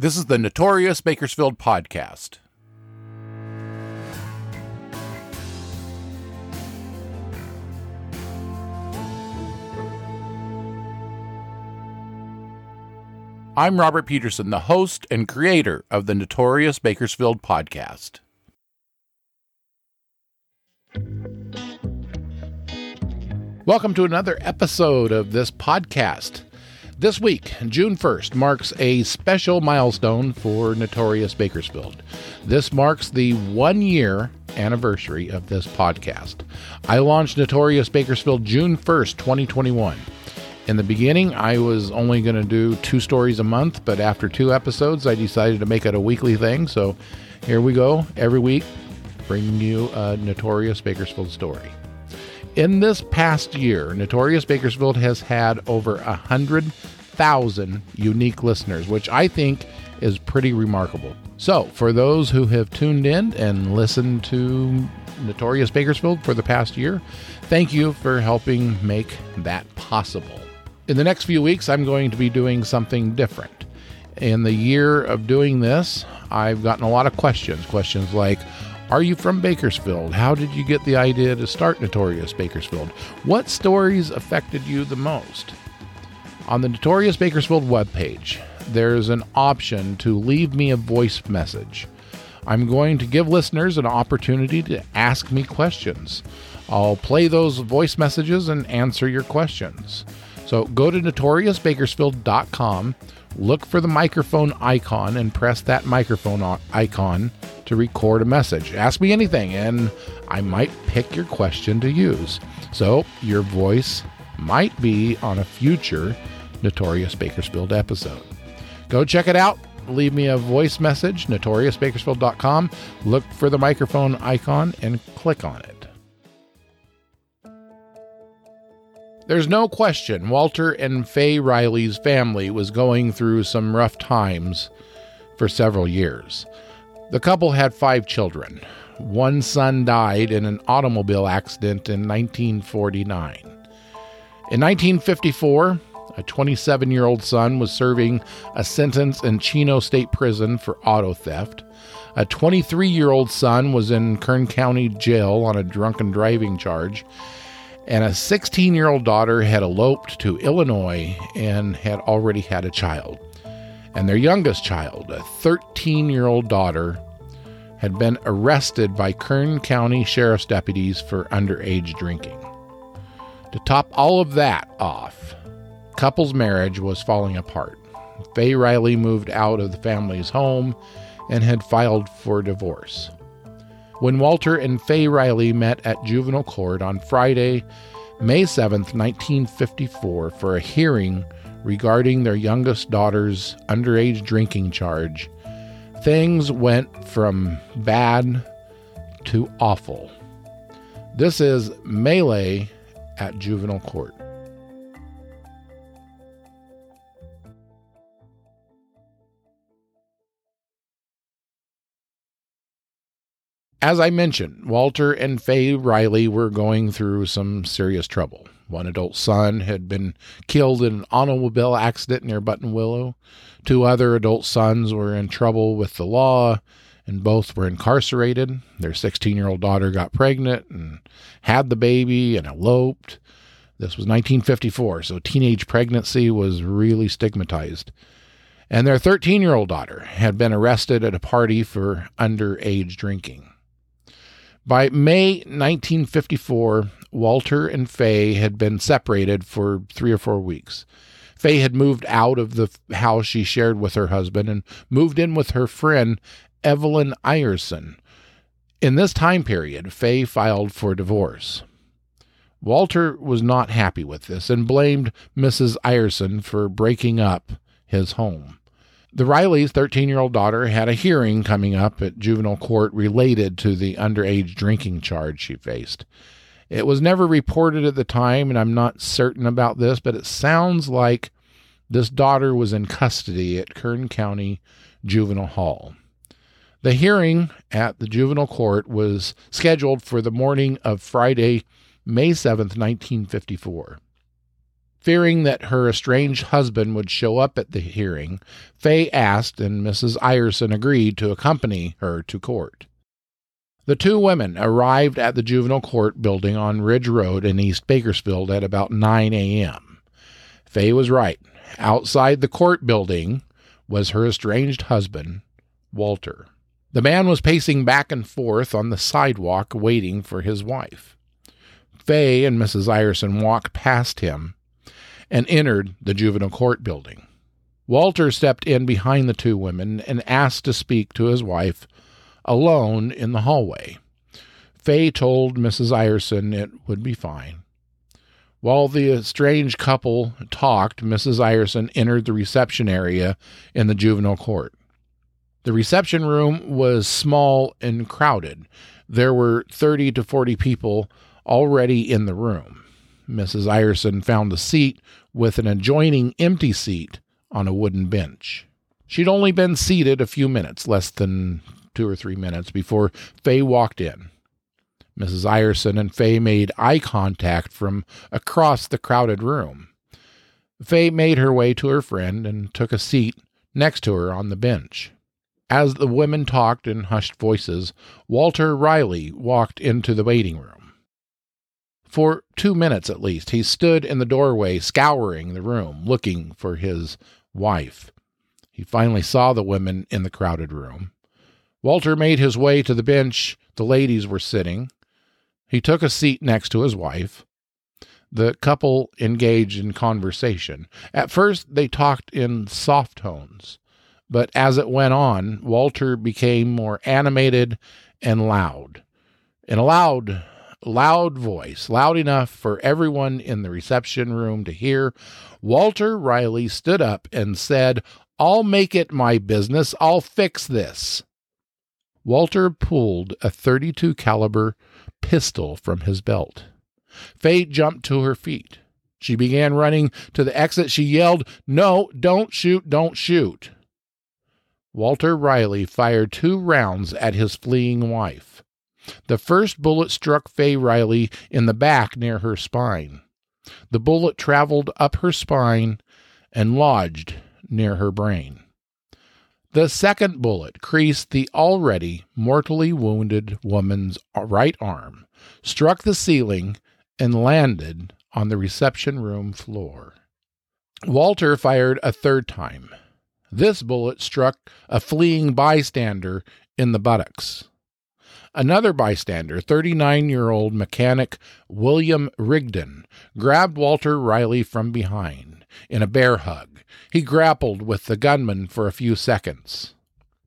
This is the Notorious Bakersfield Podcast. I'm Robert Peterson, the host and creator of the Notorious Bakersfield Podcast. Welcome to another episode of this podcast. This week, June 1st, marks a special milestone for Notorious Bakersfield. This marks the one year anniversary of this podcast. I launched Notorious Bakersfield June 1st, 2021. In the beginning, I was only going to do two stories a month, but after two episodes, I decided to make it a weekly thing. So here we go, every week, bringing you a Notorious Bakersfield story. In this past year, Notorious Bakersfield has had over a hundred thousand unique listeners, which I think is pretty remarkable. So, for those who have tuned in and listened to Notorious Bakersfield for the past year, thank you for helping make that possible. In the next few weeks, I'm going to be doing something different. In the year of doing this, I've gotten a lot of questions. Questions like, are you from Bakersfield? How did you get the idea to start Notorious Bakersfield? What stories affected you the most? On the Notorious Bakersfield webpage, there's an option to leave me a voice message. I'm going to give listeners an opportunity to ask me questions. I'll play those voice messages and answer your questions. So go to notoriousbakersfield.com, look for the microphone icon, and press that microphone icon to record a message. Ask me anything, and I might pick your question to use. So your voice might be on a future Notorious Bakersfield episode. Go check it out. Leave me a voice message, notoriousbakersfield.com. Look for the microphone icon and click on it. There's no question Walter and Faye Riley's family was going through some rough times for several years. The couple had five children. One son died in an automobile accident in 1949. In 1954, a 27 year old son was serving a sentence in Chino State Prison for auto theft. A 23 year old son was in Kern County Jail on a drunken driving charge and a 16 year old daughter had eloped to Illinois and had already had a child. And their youngest child, a 13 year old daughter, had been arrested by Kern County Sheriff's deputies for underage drinking. To top all of that off, couple's marriage was falling apart. Faye Riley moved out of the family's home and had filed for divorce. When Walter and Faye Riley met at juvenile court on Friday, May 7, 1954, for a hearing regarding their youngest daughter's underage drinking charge, things went from bad to awful. This is Melee at Juvenile Court. As I mentioned, Walter and Faye Riley were going through some serious trouble. One adult son had been killed in an automobile accident near Buttonwillow. Two other adult sons were in trouble with the law, and both were incarcerated. Their 16 year old daughter got pregnant and had the baby and eloped. This was 1954, so teenage pregnancy was really stigmatized. And their 13 year old daughter had been arrested at a party for underage drinking. By May 1954, Walter and Faye had been separated for three or four weeks. Faye had moved out of the house she shared with her husband and moved in with her friend, Evelyn Ireson. In this time period, Faye filed for divorce. Walter was not happy with this and blamed Mrs. Ireson for breaking up his home. The Riley's 13 year old daughter had a hearing coming up at juvenile court related to the underage drinking charge she faced. It was never reported at the time, and I'm not certain about this, but it sounds like this daughter was in custody at Kern County Juvenile Hall. The hearing at the juvenile court was scheduled for the morning of Friday, May 7th, 1954. Fearing that her estranged husband would show up at the hearing, Fay asked, and Mrs. Ireson agreed to accompany her to court. The two women arrived at the juvenile court building on Ridge Road in East Bakersfield at about 9 a.m. Fay was right. Outside the court building was her estranged husband, Walter. The man was pacing back and forth on the sidewalk waiting for his wife. Fay and Mrs. Ireson walked past him and entered the juvenile court building. Walter stepped in behind the two women and asked to speak to his wife alone in the hallway. Fay told Mrs. Ireson it would be fine. While the estranged couple talked, Mrs. Ireson entered the reception area in the juvenile court. The reception room was small and crowded. There were 30 to 40 people already in the room. Mrs. Ireson found a seat with an adjoining empty seat on a wooden bench. She'd only been seated a few minutes, less than two or three minutes, before Fay walked in. Mrs. Ireson and Fay made eye contact from across the crowded room. Fay made her way to her friend and took a seat next to her on the bench. As the women talked in hushed voices, Walter Riley walked into the waiting room. For two minutes at least, he stood in the doorway, scouring the room, looking for his wife. He finally saw the women in the crowded room. Walter made his way to the bench the ladies were sitting. He took a seat next to his wife. The couple engaged in conversation. At first, they talked in soft tones. But as it went on, Walter became more animated and loud. In a loud, voice, loud enough for everyone in the reception room to hear, Walter Riley stood up and said, I'll make it my business. I'll fix this. Walter pulled a 32 caliber pistol from his belt. Fay jumped to her feet. She began running to the exit. She yelled, No, don't shoot, don't shoot. Walter Riley fired two rounds at his fleeing wife. The first bullet struck Fay Riley in the back near her spine. The bullet traveled up her spine and lodged near her brain. The second bullet creased the already mortally wounded woman's right arm, struck the ceiling, and landed on the reception room floor. Walter fired a third time. This bullet struck a fleeing bystander in the buttocks. Another bystander, 39 year old mechanic William Rigdon, grabbed Walter Riley from behind in a bear hug. He grappled with the gunman for a few seconds.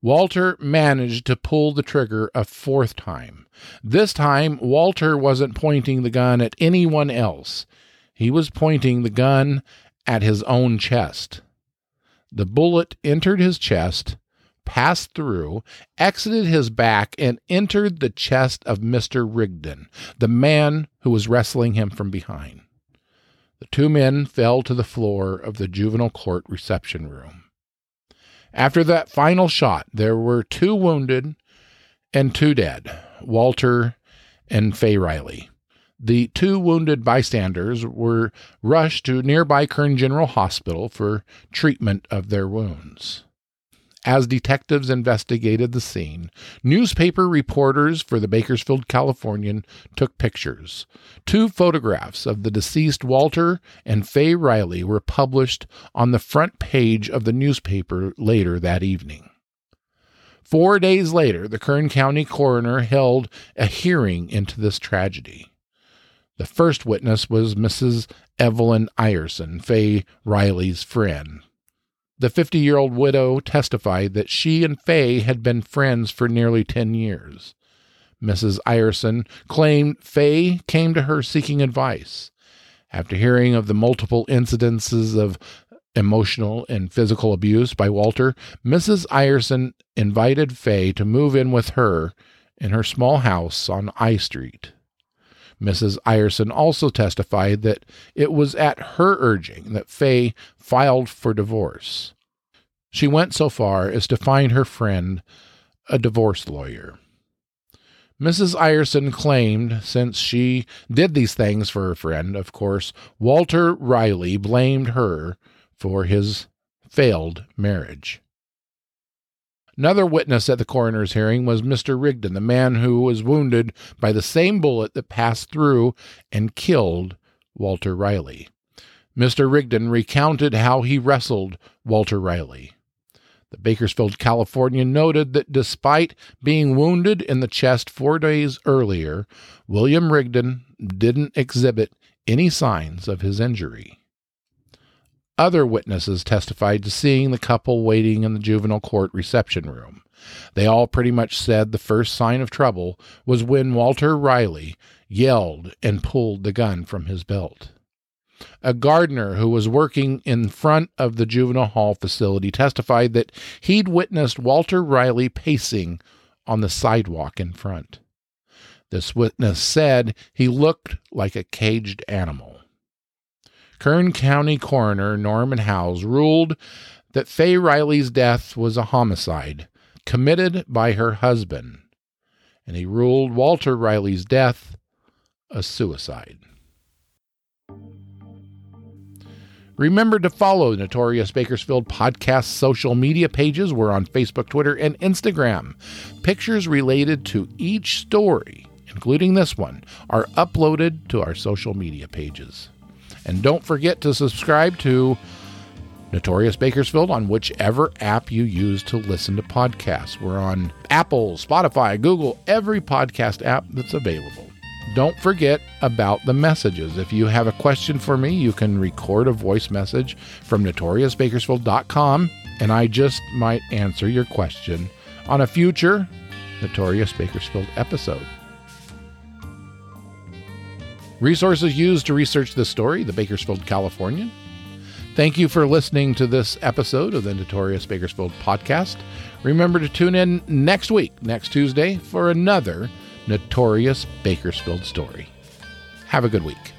Walter managed to pull the trigger a fourth time. This time, Walter wasn't pointing the gun at anyone else. He was pointing the gun at his own chest. The bullet entered his chest, passed through, exited his back, and entered the chest of Mr. Rigdon, the man who was wrestling him from behind. The two men fell to the floor of the juvenile court reception room. After that final shot, there were two wounded and two dead Walter and Fay Riley. The two wounded bystanders were rushed to nearby Kern General Hospital for treatment of their wounds. As detectives investigated the scene, newspaper reporters for the Bakersfield Californian took pictures. Two photographs of the deceased Walter and Fay Riley were published on the front page of the newspaper later that evening. Four days later, the Kern County coroner held a hearing into this tragedy. The first witness was Mrs. Evelyn Ireson, Fay Riley's friend. The 50 year old widow testified that she and Fay had been friends for nearly 10 years. Mrs. Ireson claimed Fay came to her seeking advice. After hearing of the multiple incidences of emotional and physical abuse by Walter, Mrs. Ireson invited Fay to move in with her in her small house on I Street. Mrs. Ireson also testified that it was at her urging that Fay filed for divorce. She went so far as to find her friend a divorce lawyer. Mrs. Ireson claimed since she did these things for her friend, of course, Walter Riley blamed her for his failed marriage. Another witness at the coroner's hearing was Mr. Rigdon, the man who was wounded by the same bullet that passed through and killed Walter Riley. Mr. Rigdon recounted how he wrestled Walter Riley. The Bakersfield Californian noted that despite being wounded in the chest four days earlier, William Rigdon didn't exhibit any signs of his injury. Other witnesses testified to seeing the couple waiting in the juvenile court reception room. They all pretty much said the first sign of trouble was when Walter Riley yelled and pulled the gun from his belt. A gardener who was working in front of the juvenile hall facility testified that he'd witnessed Walter Riley pacing on the sidewalk in front. This witness said he looked like a caged animal. Kern County Coroner Norman Howes ruled that Fay Riley's death was a homicide committed by her husband, and he ruled Walter Riley's death a suicide. Remember to follow Notorious Bakersfield Podcast social media pages. We're on Facebook, Twitter, and Instagram. Pictures related to each story, including this one, are uploaded to our social media pages. And don't forget to subscribe to Notorious Bakersfield on whichever app you use to listen to podcasts. We're on Apple, Spotify, Google, every podcast app that's available. Don't forget about the messages. If you have a question for me, you can record a voice message from notoriousbakersfield.com and I just might answer your question on a future Notorious Bakersfield episode. Resources used to research this story the Bakersfield Californian. Thank you for listening to this episode of the Notorious Bakersfield podcast. Remember to tune in next week, next Tuesday, for another Notorious Bakersfield story. Have a good week.